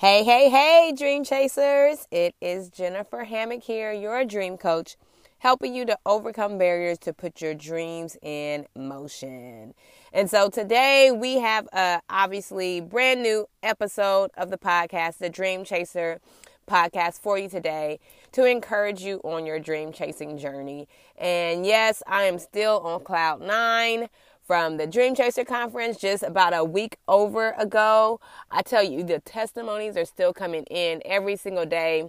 Hey, hey, hey, dream chasers. It is Jennifer Hammock here, your dream coach, helping you to overcome barriers to put your dreams in motion. And so today we have a obviously brand new episode of the podcast, the Dream Chaser podcast for you today to encourage you on your dream chasing journey. And yes, I am still on cloud 9 from the Dream Chaser conference just about a week over ago. I tell you, the testimonies are still coming in every single day.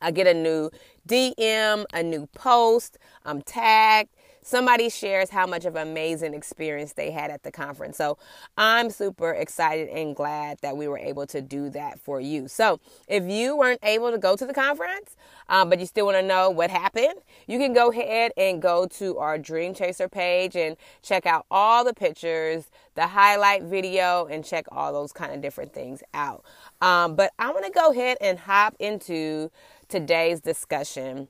I get a new DM, a new post, I'm tagged somebody shares how much of an amazing experience they had at the conference. So I'm super excited and glad that we were able to do that for you. So if you weren't able to go to the conference, um, but you still want to know what happened, you can go ahead and go to our Dream Chaser page and check out all the pictures, the highlight video, and check all those kind of different things out. Um, but I want to go ahead and hop into today's discussion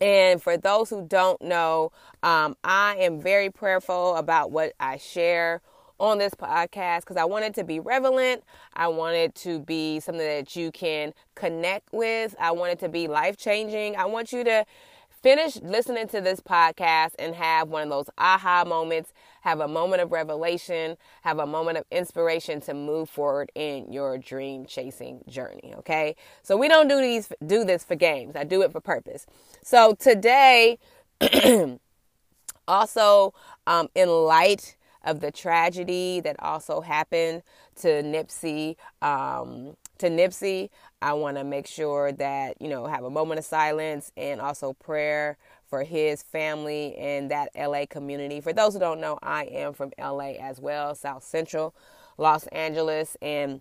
and for those who don't know, um, I am very prayerful about what I share on this podcast because I want it to be relevant. I want it to be something that you can connect with. I want it to be life changing. I want you to finish listening to this podcast and have one of those aha moments, have a moment of revelation, have a moment of inspiration to move forward in your dream chasing journey, okay? So we don't do these do this for games. I do it for purpose. So today also um, in light of the tragedy that also happened to Nipsey um, to Nipsey, I want to make sure that, you know, have a moment of silence and also prayer for his family and that LA community. For those who don't know, I am from LA as well, South Central, Los Angeles, and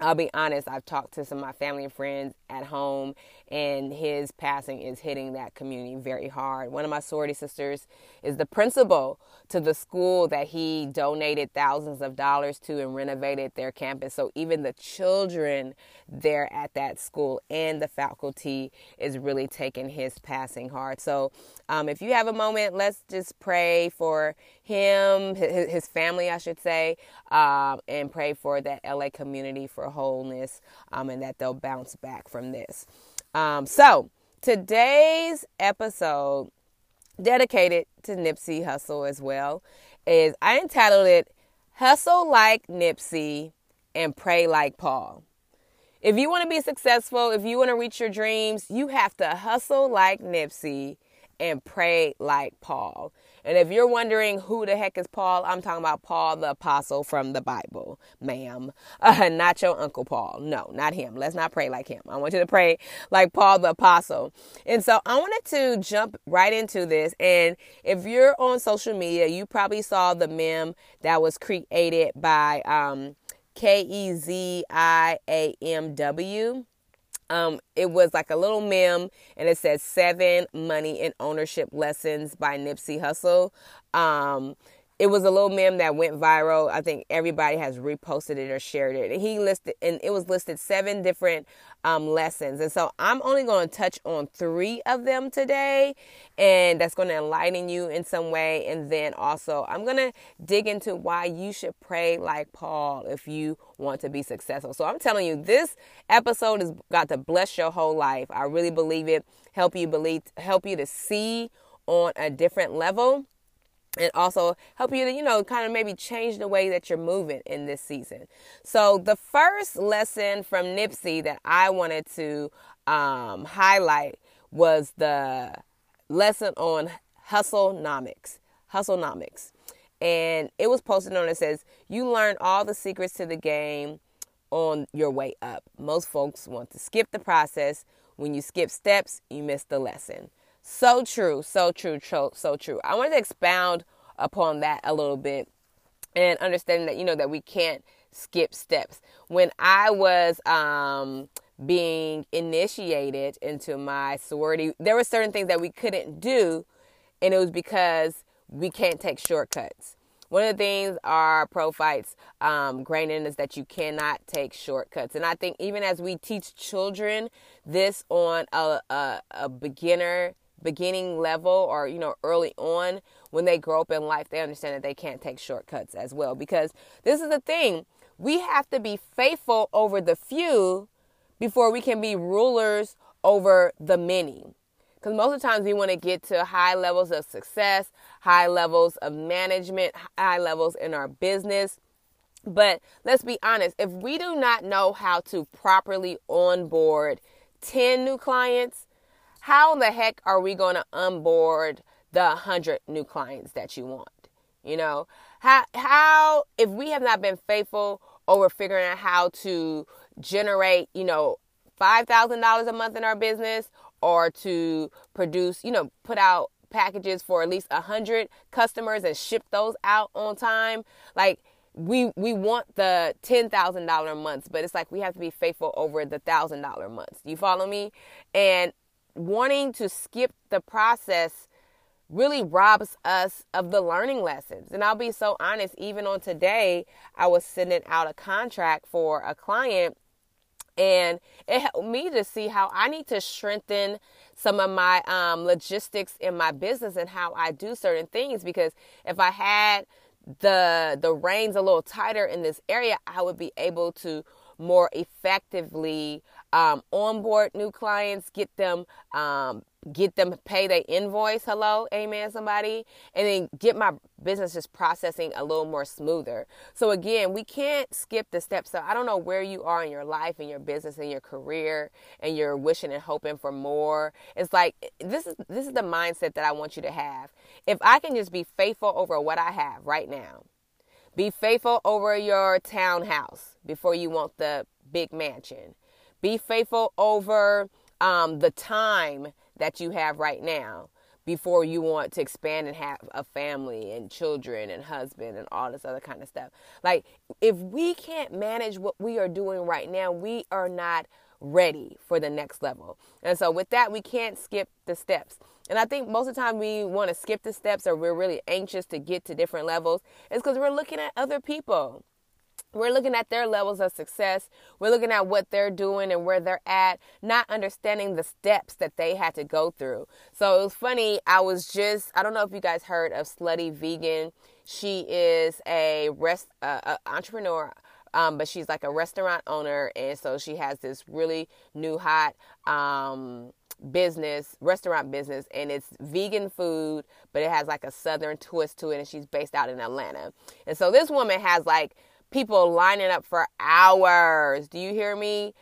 I'll be honest, I've talked to some of my family and friends at home, and his passing is hitting that community very hard. One of my sorority sisters is the principal to the school that he donated thousands of dollars to and renovated their campus. So even the children there at that school and the faculty is really taking his passing hard. So um, if you have a moment, let's just pray for him, his family, I should say, um, and pray for that LA community for wholeness um, and that they'll bounce back from this. Um, so today's episode dedicated to Nipsey Hussle as well, is I entitled it Hustle Like Nipsey and Pray Like Paul. If you want to be successful, if you want to reach your dreams, you have to hustle like Nipsey and pray like Paul. And if you're wondering who the heck is Paul, I'm talking about Paul the apostle from the Bible, ma'am. Uh, not your uncle Paul. No, not him. Let's not pray like him. I want you to pray like Paul the apostle. And so I wanted to jump right into this. And if you're on social media, you probably saw the meme that was created by um, K E Z I A M W. Um, it was like a little meme and it says seven money and ownership lessons by Nipsey Hussle. Um, it was a little meme that went viral. I think everybody has reposted it or shared it. And he listed, and it was listed seven different um, lessons. And so I'm only going to touch on three of them today, and that's going to enlighten you in some way. And then also, I'm going to dig into why you should pray like Paul if you want to be successful. So I'm telling you, this episode has got to bless your whole life. I really believe it. Help you believe, help you to see on a different level and also help you to, you know, kind of maybe change the way that you're moving in this season. So, the first lesson from Nipsey that I wanted to um, highlight was the lesson on hustlenomics. Hustlenomics. And it was posted on it says, You learn all the secrets to the game on your way up. Most folks want to skip the process. When you skip steps, you miss the lesson. So true, so true, so, so true. I wanted to expound upon that a little bit and understanding that, you know, that we can't skip steps. When I was um, being initiated into my sorority, there were certain things that we couldn't do, and it was because we can't take shortcuts. One of the things our prophytes um, grain in is that you cannot take shortcuts. And I think even as we teach children this on a, a, a beginner beginning level or you know early on when they grow up in life they understand that they can't take shortcuts as well because this is the thing we have to be faithful over the few before we can be rulers over the many. Because most of the times we want to get to high levels of success, high levels of management, high levels in our business. But let's be honest, if we do not know how to properly onboard 10 new clients, how the heck are we going to onboard the 100 new clients that you want? You know, how, how, if we have not been faithful over figuring out how to generate, you know, $5,000 a month in our business or to produce, you know, put out packages for at least 100 customers and ship those out on time, like, we we want the ten thousand dollar months, but it's like we have to be faithful over the thousand dollar months. You follow me? And wanting to skip the process really robs us of the learning lessons. And I'll be so honest, even on today, I was sending out a contract for a client and it helped me to see how I need to strengthen some of my um, logistics in my business and how I do certain things because if I had the the reins a little tighter in this area, I would be able to more effectively um, onboard new clients, get them um, get them pay their invoice. Hello, amen, somebody, and then get my business just processing a little more smoother. So again, we can't skip the steps. So I don't know where you are in your life, in your business, in your career, and you're wishing and hoping for more. It's like this is this is the mindset that I want you to have. If I can just be faithful over what I have right now. Be faithful over your townhouse before you want the big mansion. Be faithful over um, the time that you have right now before you want to expand and have a family and children and husband and all this other kind of stuff. Like, if we can't manage what we are doing right now, we are not ready for the next level. And so, with that, we can't skip the steps. And I think most of the time we want to skip the steps or we're really anxious to get to different levels is because we're looking at other people. We're looking at their levels of success. We're looking at what they're doing and where they're at, not understanding the steps that they had to go through. So it was funny. I was just, I don't know if you guys heard of Slutty Vegan. She is a rest uh, uh, entrepreneur. Um, but she's like a restaurant owner, and so she has this really new hot um, business, restaurant business, and it's vegan food, but it has like a southern twist to it, and she's based out in Atlanta. And so this woman has like people lining up for hours. Do you hear me?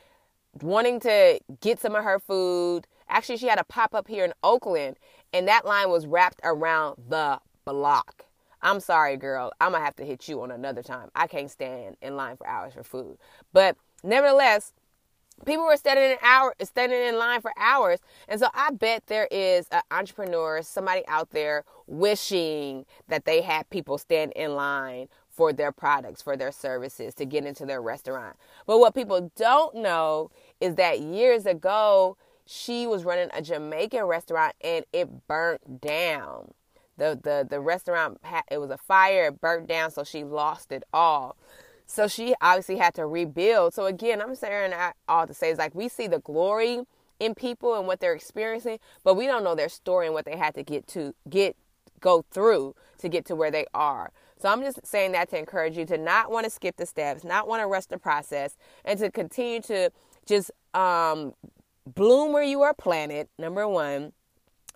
Wanting to get some of her food. Actually, she had a pop up here in Oakland, and that line was wrapped around the block. I'm sorry, girl. I'm gonna have to hit you on another time. I can't stand in line for hours for food. But nevertheless, people were standing in hour standing in line for hours and so i bet there is an entrepreneur somebody out there wishing that they had people stand in line for their products, for their services, to get into their restaurant. But what people don't know is that years ago, she was running a Jamaican restaurant and it burnt down. The, the, the restaurant, it was a fire, it burnt down, so she lost it all. So she obviously had to rebuild. So again, I'm saying all to say is like we see the glory in people and what they're experiencing, but we don't know their story and what they had to get to get go through to get to where they are. So I'm just saying that to encourage you to not want to skip the steps, not want to rush the process, and to continue to just um, bloom where you are planted, number one,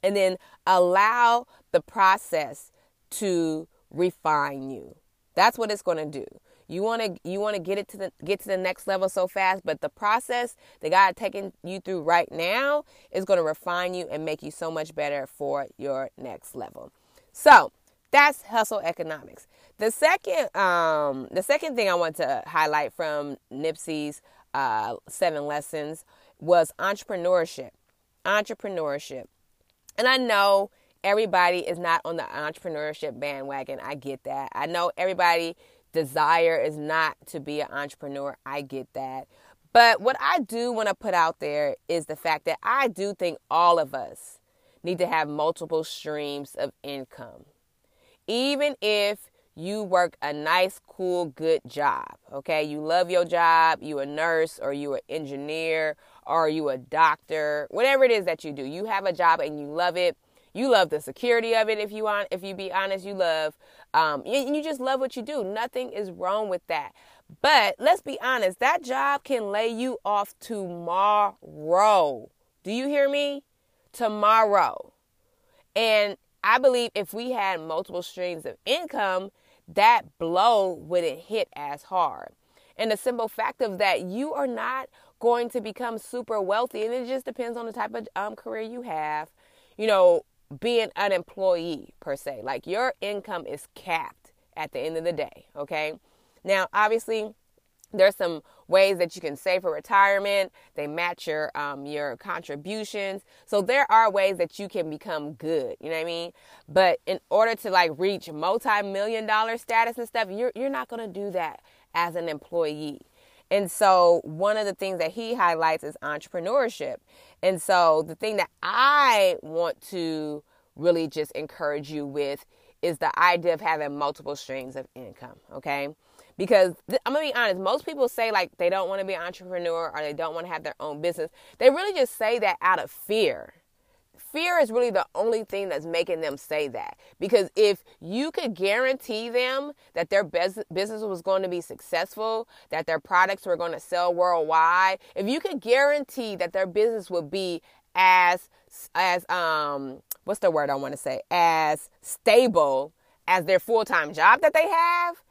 and then allow the process to refine you. That's what it's going to do. You want to you want to get it to the get to the next level so fast, but the process that God taking you through right now is going to refine you and make you so much better for your next level. So, that's hustle economics. The second, um, the second thing I want to highlight from Nipsey's uh, seven lessons was entrepreneurship. Entrepreneurship, and I know everybody is not on the entrepreneurship bandwagon. I get that. I know everybody desire is not to be an entrepreneur. I get that. But what I do want to put out there is the fact that I do think all of us need to have multiple streams of income even if you work a nice, cool, good job. Okay, you love your job, you a nurse or you an engineer or you a doctor, whatever it is that you do. You have a job and you love it. You love the security of it. If you want, if you be honest, you love, um, you just love what you do. Nothing is wrong with that. But let's be honest, that job can lay you off tomorrow. Do you hear me? Tomorrow. And I believe if we had multiple streams of income, that blow wouldn't hit as hard. And the simple fact of that, you are not going to become super wealthy. And it just depends on the type of um, career you have. You know, being an employee per se, like your income is capped at the end of the day. Okay. Now, obviously, there's some ways that you can save for retirement. They match your um, your contributions. So there are ways that you can become good. You know what I mean? But in order to like reach multi-million dollar status and stuff, you're you're not gonna do that as an employee. And so one of the things that he highlights is entrepreneurship. And so the thing that I want to really just encourage you with is the idea of having multiple streams of income. Okay because th- I'm gonna be honest, most people say like they don't want to be an entrepreneur or they don't want to have their own business. They really just say that out of fear. Fear is really the only thing that's making them say that. Because if you could guarantee them that their business was going to be successful, that their products were going to sell worldwide, if you could guarantee that their business would be as as um what's the word I want to say as stable as their full-time job that they have,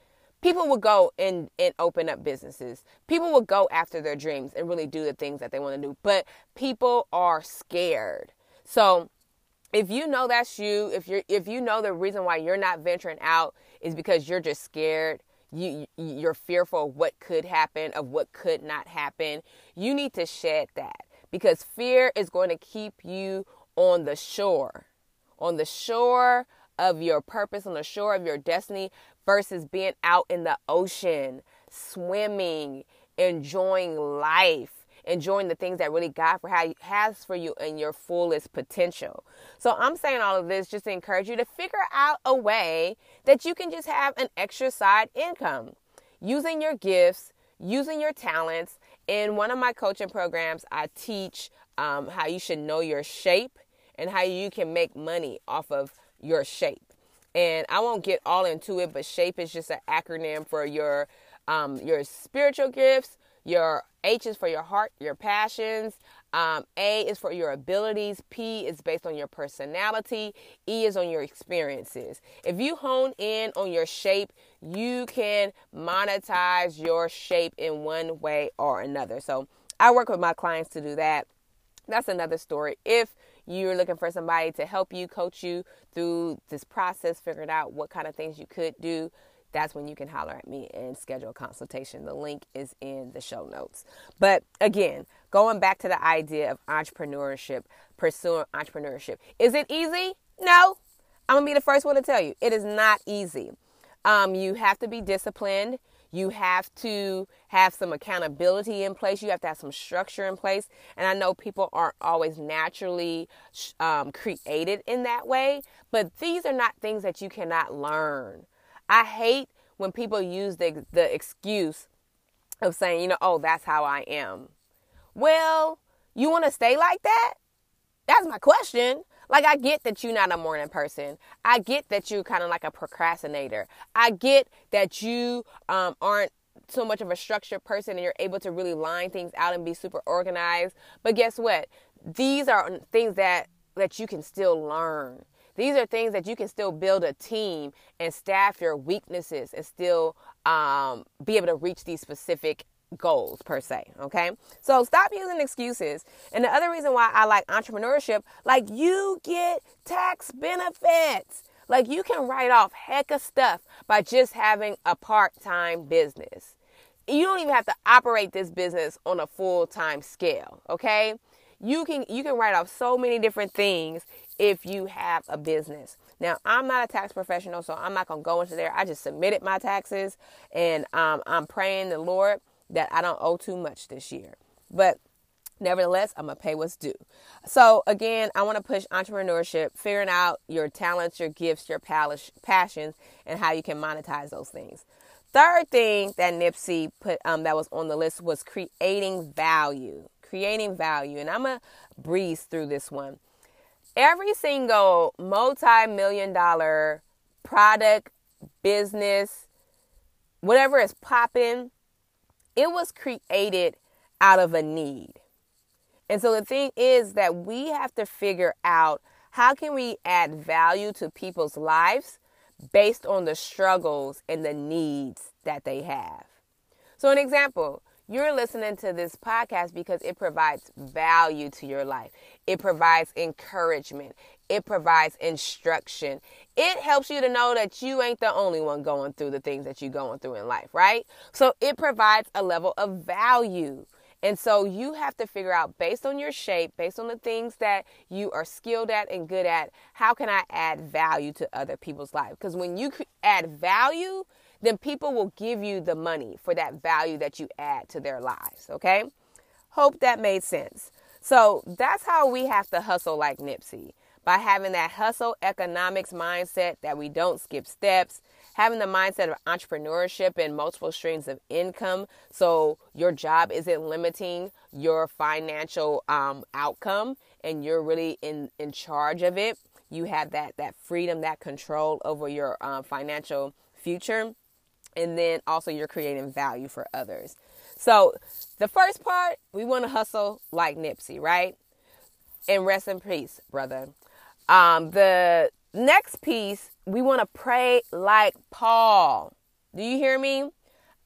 people would go and, and open up businesses. People would go after their dreams and really do the things that they want to do. But people are scared. So if you know that's you, if you're if you know the reason why you're not venturing out is because you're just scared, you you're fearful of what could happen, of what could not happen, you need to shed that because fear is going to keep you on the shore. On the shore of your purpose, on the shore of your destiny, versus being out in the ocean, swimming, enjoying life, enjoying the things that really God for has for you in your fullest potential. So I'm saying all of this just to encourage you to figure out a way that you can just have an extra side income using your gifts, using your talents. In one of my coaching programs, I teach um, how you should know your shape and how you can make money off of your shape. And I won't get all into it, but SHAPE is just an acronym for your um, your spiritual gifts. Your H is for your heart, your passions. Um, a is for your abilities. P is based on your personality. E is on your experiences. If you hone in on your shape, you can monetize your shape in one way or another. So I work with my clients to do that. That's another story. If you're looking for somebody to help you, coach you through this process, figuring out what kind of things you could do, that's when you can holler at me and schedule a consultation. The link is in the show notes. But again, going back to the idea of entrepreneurship, pursuing entrepreneurship. Is it easy? No. I'm going to be the first one to tell you it is not easy. Um, you have to be disciplined. You have to have some accountability in place. You have to have some structure in place. And I know people aren't always naturally um, created in that way, but these are not things that you cannot learn. I hate when people use the, the excuse of saying, you know, oh, that's how I am. Well, you want to stay like that? That's my question. Like, I get that you're not a morning person. I get that you're kind of like a procrastinator. I get that you um, aren't so much of a structured person and you're able to really line things out and be super organized. But guess what? These are things that that you can still learn. These are things that you can still build a team and staff your weaknesses and still um, be able to reach these specific goals per se. Okay. So stop using excuses. And the other reason why I like entrepreneurship, like you get tax benefits. Like you can write off heck of stuff by just having a part time business. You don't even have to operate this business on a full time scale. Okay. You can you can write off so many different things if you have a business. Now, I'm not a tax professional, so I'm not gonna go into there. I just submitted my taxes, and um, I'm praying the Lord that I don't owe too much this year. But nevertheless, I'm going to pay what's due. So, again, I want to push entrepreneurship, figuring out your talents, your gifts, your passions, and how you can monetize those things. Third thing that Nipsey put um, that was on the list was creating value. Creating value. And I'm going to breeze through this one. Every single multi million dollar product, business, whatever is popping it was created out of a need. And so the thing is that we have to figure out how can we add value to people's lives based on the struggles and the needs that they have. So an example, you're listening to this podcast because it provides value to your life. It provides encouragement. It provides instruction. It helps you to know that you ain't the only one going through the things that you're going through in life, right? So it provides a level of value. And so you have to figure out based on your shape, based on the things that you are skilled at and good at, how can I add value to other people's lives? Because when you add value, then people will give you the money for that value that you add to their lives, okay? Hope that made sense. So that's how we have to hustle like Nipsey by having that hustle economics mindset that we don't skip steps, having the mindset of entrepreneurship and multiple streams of income so your job isn't limiting your financial um, outcome and you're really in, in charge of it you have that that freedom that control over your um, financial future and then also you're creating value for others so the first part we want to hustle like nipsey right and rest in peace brother um, the next piece we want to pray like Paul. Do you hear me?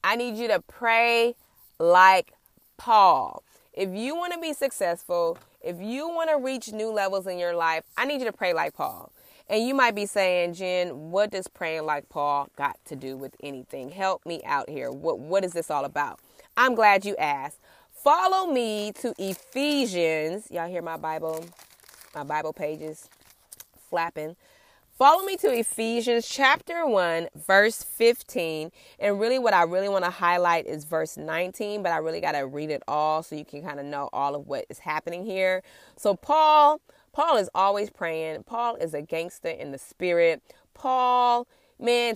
I need you to pray like Paul. If you want to be successful, if you want to reach new levels in your life, I need you to pray like Paul. And you might be saying, Jen, what does praying like Paul got to do with anything? Help me out here. What what is this all about? I'm glad you asked. Follow me to Ephesians. Y'all hear my Bible? My Bible pages flapping. Follow me to Ephesians chapter 1, verse 15. And really, what I really want to highlight is verse 19, but I really got to read it all so you can kind of know all of what is happening here. So, Paul, Paul is always praying. Paul is a gangster in the spirit. Paul, man,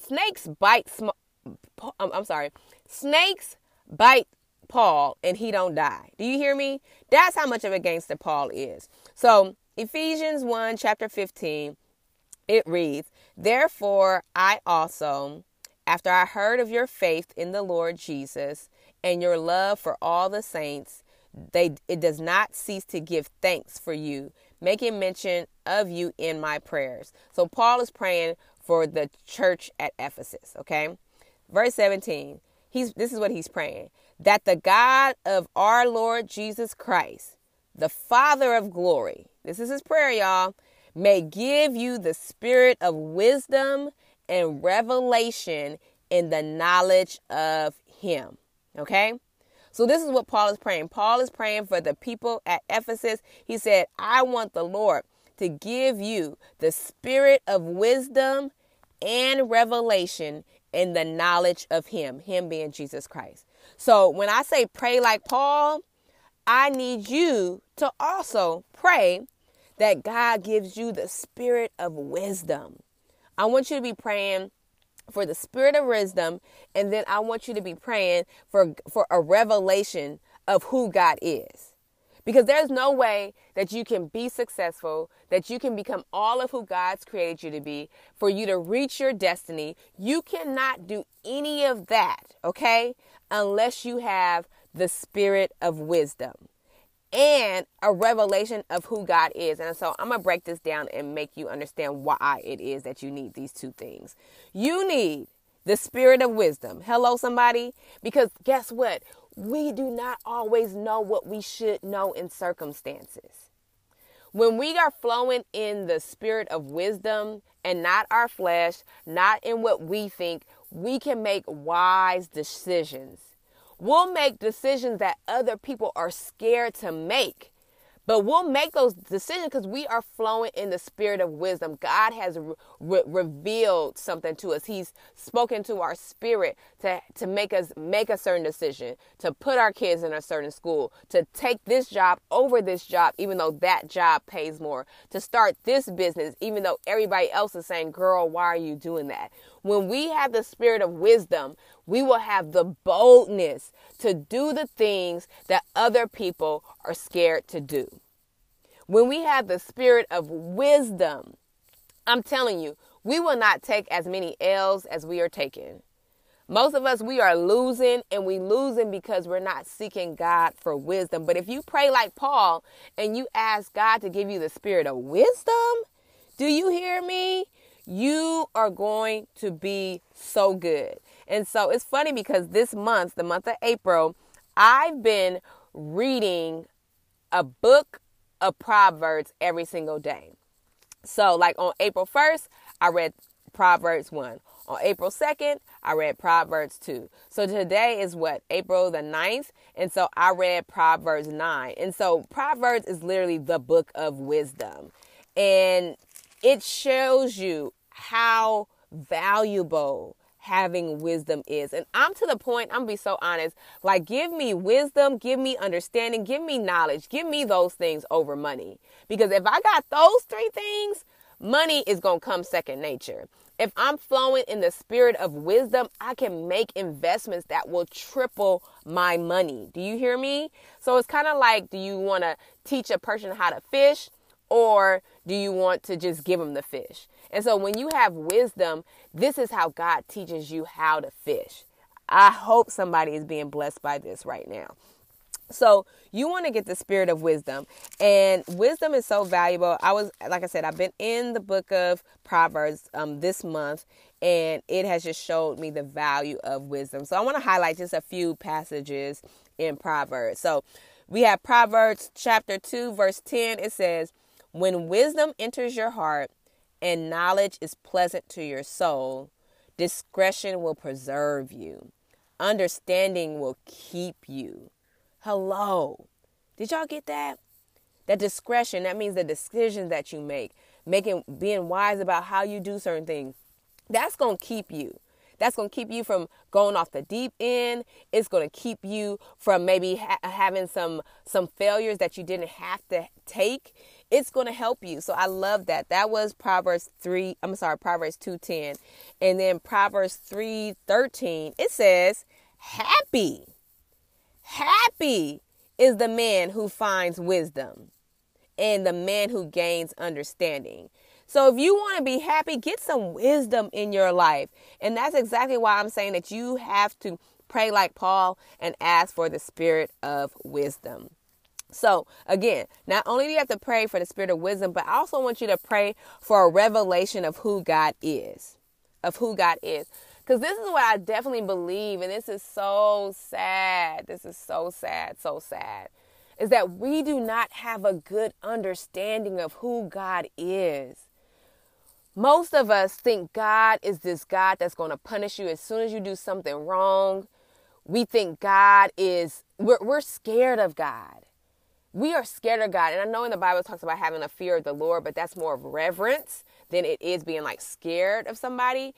snakes bite, sm- I'm sorry, snakes bite Paul and he don't die. Do you hear me? That's how much of a gangster Paul is. So, Ephesians 1, chapter 15, it reads, Therefore I also, after I heard of your faith in the Lord Jesus and your love for all the saints, they it does not cease to give thanks for you, making mention of you in my prayers. So Paul is praying for the church at Ephesus, okay? Verse 17. He's this is what he's praying. That the God of our Lord Jesus Christ, the Father of glory, this is his prayer, y'all, may give you the spirit of wisdom and revelation in the knowledge of him. Okay? So this is what Paul is praying. Paul is praying for the people at Ephesus. He said, I want the Lord to give you the spirit of wisdom and revelation in the knowledge of him, him being Jesus Christ. So when I say pray like Paul, I need you to also pray that God gives you the spirit of wisdom. I want you to be praying for the spirit of wisdom and then I want you to be praying for for a revelation of who God is. Because there's no way that you can be successful, that you can become all of who God's created you to be, for you to reach your destiny. You cannot do any of that, okay? Unless you have the spirit of wisdom and a revelation of who God is. And so I'm going to break this down and make you understand why it is that you need these two things. You need the spirit of wisdom. Hello, somebody? Because guess what? We do not always know what we should know in circumstances. When we are flowing in the spirit of wisdom and not our flesh, not in what we think, we can make wise decisions We'll make decisions that other people are scared to make. But we'll make those decisions because we are flowing in the spirit of wisdom. God has re- revealed something to us. He's spoken to our spirit to, to make us make a certain decision, to put our kids in a certain school, to take this job over this job, even though that job pays more, to start this business, even though everybody else is saying, Girl, why are you doing that? When we have the spirit of wisdom, we will have the boldness to do the things that other people are scared to do. When we have the spirit of wisdom, I'm telling you, we will not take as many L's as we are taking. Most of us, we are losing and we losing because we're not seeking God for wisdom. But if you pray like Paul and you ask God to give you the spirit of wisdom, do you hear me? You are going to be so good. And so it's funny because this month, the month of April, I've been reading a book of Proverbs every single day. So, like on April 1st, I read Proverbs 1. On April 2nd, I read Proverbs 2. So today is what? April the 9th. And so I read Proverbs 9. And so Proverbs is literally the book of wisdom. And it shows you how valuable having wisdom is. And I'm to the point, I'm gonna be so honest, like give me wisdom, give me understanding, give me knowledge, give me those things over money. Because if I got those three things, money is gonna come second nature. If I'm flowing in the spirit of wisdom, I can make investments that will triple my money. Do you hear me? So it's kind of like do you want to teach a person how to fish or do you want to just give them the fish? And so when you have wisdom, this is how God teaches you how to fish. I hope somebody is being blessed by this right now. So you want to get the spirit of wisdom, and wisdom is so valuable. I was, like I said, I've been in the book of Proverbs um, this month, and it has just showed me the value of wisdom. So I want to highlight just a few passages in Proverbs. So we have Proverbs chapter two, verse ten. It says, "When wisdom enters your heart, and knowledge is pleasant to your soul, discretion will preserve you, understanding will keep you. Hello. Did y'all get that? That discretion, that means the decisions that you make, making being wise about how you do certain things. That's going to keep you. That's going to keep you from going off the deep end. It's going to keep you from maybe ha- having some some failures that you didn't have to take it's going to help you. So I love that. That was Proverbs 3, I'm sorry, Proverbs 2:10. And then Proverbs 3:13, it says, "Happy happy is the man who finds wisdom and the man who gains understanding." So if you want to be happy, get some wisdom in your life. And that's exactly why I'm saying that you have to pray like Paul and ask for the spirit of wisdom. So, again, not only do you have to pray for the spirit of wisdom, but I also want you to pray for a revelation of who God is. Of who God is. Because this is what I definitely believe, and this is so sad. This is so sad, so sad. Is that we do not have a good understanding of who God is. Most of us think God is this God that's going to punish you as soon as you do something wrong. We think God is, we're, we're scared of God we are scared of God. And I know in the Bible it talks about having a fear of the Lord, but that's more of reverence than it is being like scared of somebody.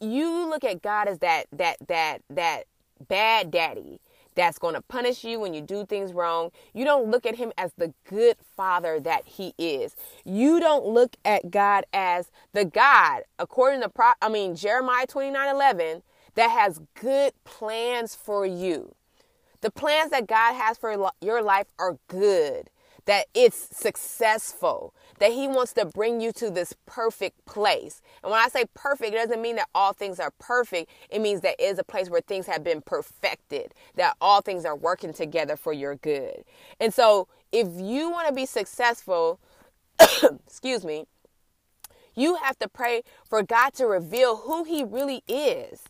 You look at God as that that that that bad daddy that's going to punish you when you do things wrong. You don't look at him as the good father that he is. You don't look at God as the God, according to Pro- I mean Jeremiah 29:11, that has good plans for you. The plans that God has for your life are good, that it's successful, that He wants to bring you to this perfect place. And when I say perfect, it doesn't mean that all things are perfect. It means that it is a place where things have been perfected, that all things are working together for your good. And so if you want to be successful, excuse me, you have to pray for God to reveal who He really is.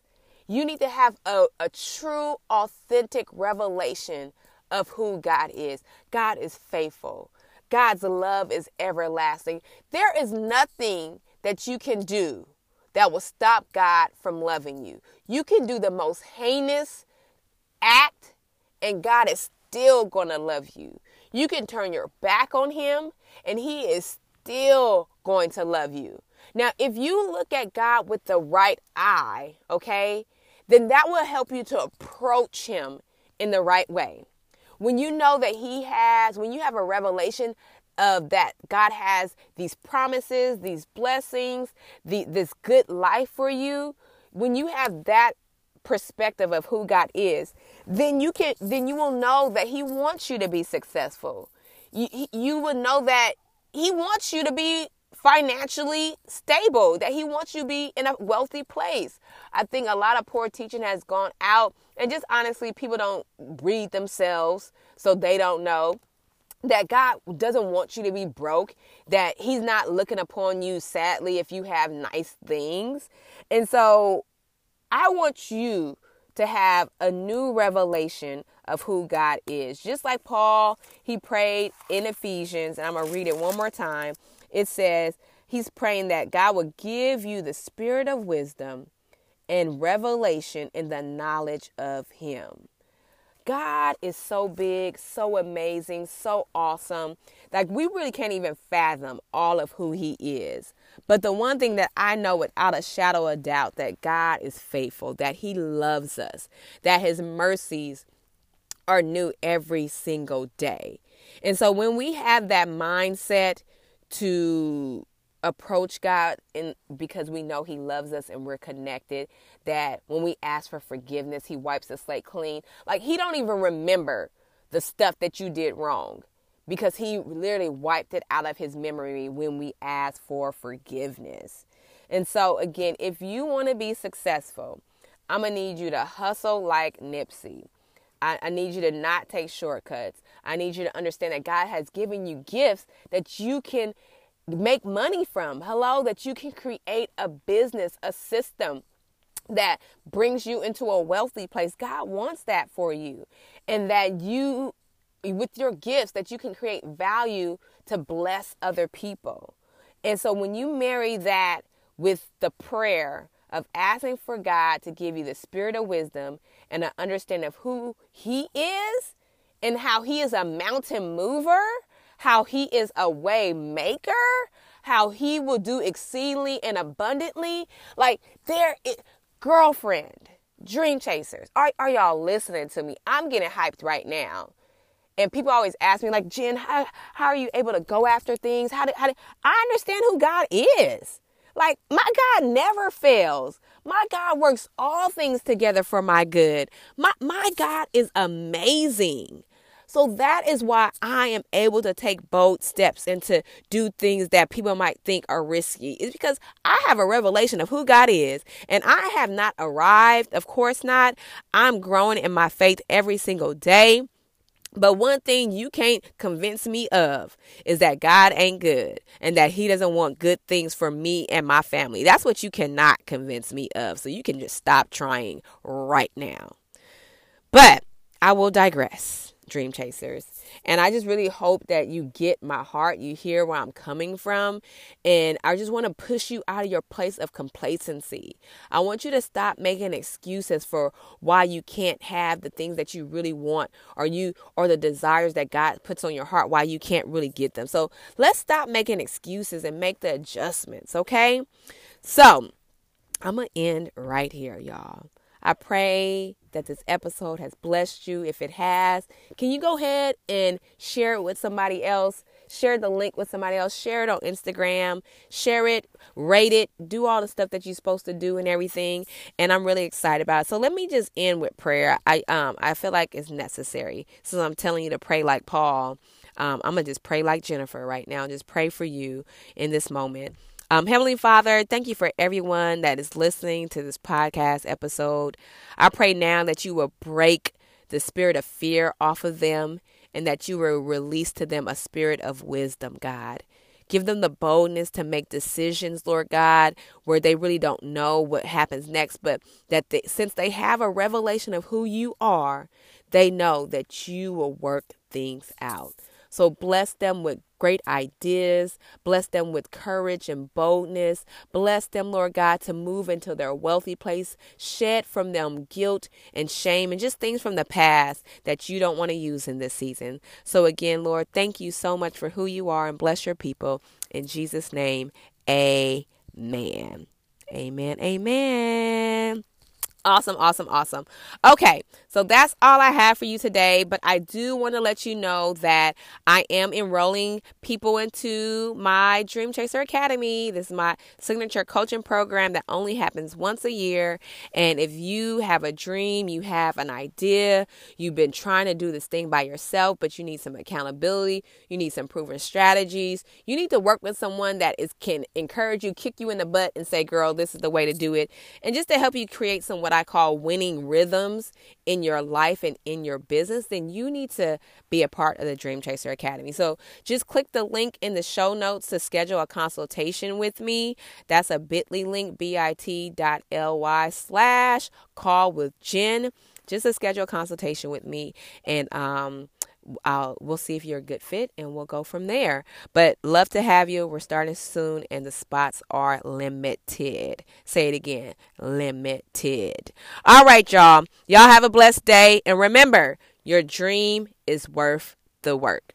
You need to have a, a true, authentic revelation of who God is. God is faithful. God's love is everlasting. There is nothing that you can do that will stop God from loving you. You can do the most heinous act, and God is still going to love you. You can turn your back on Him, and He is still going to love you. Now, if you look at God with the right eye, okay, then that will help you to approach Him in the right way. When you know that He has, when you have a revelation of that God has these promises, these blessings, the, this good life for you, when you have that perspective of who God is, then you can then you will know that He wants you to be successful. You you will know that He wants you to be financially stable, that He wants you to be in a wealthy place. I think a lot of poor teaching has gone out, and just honestly, people don't read themselves, so they don't know that God doesn't want you to be broke, that He's not looking upon you sadly if you have nice things. And so I want you to have a new revelation of who God is. Just like Paul, he prayed in Ephesians, and I'm going to read it one more time. It says, He's praying that God will give you the spirit of wisdom and revelation in the knowledge of Him. God is so big, so amazing, so awesome. Like we really can't even fathom all of who he is. But the one thing that I know without a shadow of doubt that God is faithful, that he loves us, that his mercies are new every single day. And so when we have that mindset to approach God in because we know he loves us and we're connected that when we ask for forgiveness he wipes the slate clean. Like he don't even remember the stuff that you did wrong because he literally wiped it out of his memory when we ask for forgiveness. And so again if you want to be successful i'm gonna need you to hustle like nipsey. I, I need you to not take shortcuts. I need you to understand that God has given you gifts that you can make money from. Hello, that you can create a business, a system that brings you into a wealthy place. God wants that for you. And that you with your gifts that you can create value to bless other people. And so when you marry that with the prayer of asking for God to give you the spirit of wisdom and an understanding of who he is and how he is a mountain mover, how he is a way maker, how he will do exceedingly and abundantly. Like there, it, girlfriend, dream chasers. Are are y'all listening to me? I'm getting hyped right now. And people always ask me, like, Jen, how, how are you able to go after things? How do, how do, I understand who God is. Like, my God never fails. My God works all things together for my good. My, my God is amazing. So that is why I am able to take bold steps and to do things that people might think are risky. It's because I have a revelation of who God is and I have not arrived. Of course not. I'm growing in my faith every single day. But one thing you can't convince me of is that God ain't good and that He doesn't want good things for me and my family. That's what you cannot convince me of. So you can just stop trying right now. But I will digress dream chasers. And I just really hope that you get my heart, you hear where I'm coming from. And I just want to push you out of your place of complacency. I want you to stop making excuses for why you can't have the things that you really want or you or the desires that God puts on your heart why you can't really get them. So let's stop making excuses and make the adjustments, okay? So I'm going to end right here, y'all. I pray that this episode has blessed you. If it has, can you go ahead and share it with somebody else? Share the link with somebody else. Share it on Instagram. Share it, rate it, do all the stuff that you're supposed to do and everything. And I'm really excited about it. So let me just end with prayer. I um I feel like it's necessary. So I'm telling you to pray like Paul. Um, I'm gonna just pray like Jennifer right now. Just pray for you in this moment. Um, Heavenly Father, thank you for everyone that is listening to this podcast episode. I pray now that you will break the spirit of fear off of them and that you will release to them a spirit of wisdom, God. Give them the boldness to make decisions, Lord God, where they really don't know what happens next, but that they, since they have a revelation of who you are, they know that you will work things out. So bless them with great ideas. Bless them with courage and boldness. Bless them, Lord God, to move into their wealthy place. Shed from them guilt and shame and just things from the past that you don't want to use in this season. So, again, Lord, thank you so much for who you are and bless your people. In Jesus' name, amen. Amen. Amen. Awesome, awesome, awesome. Okay, so that's all I have for you today. But I do want to let you know that I am enrolling people into my Dream Chaser Academy. This is my signature coaching program that only happens once a year. And if you have a dream, you have an idea, you've been trying to do this thing by yourself, but you need some accountability, you need some proven strategies, you need to work with someone that is can encourage you, kick you in the butt, and say, "Girl, this is the way to do it," and just to help you create some what I call winning rhythms in your life and in your business, then you need to be a part of the Dream Chaser Academy. So just click the link in the show notes to schedule a consultation with me. That's a bit.ly link, bit.ly slash call with Jen. Just to schedule a consultation with me. And um I'll, we'll see if you're a good fit and we'll go from there. But love to have you. We're starting soon and the spots are limited. Say it again limited. All right, y'all. Y'all have a blessed day. And remember, your dream is worth the work.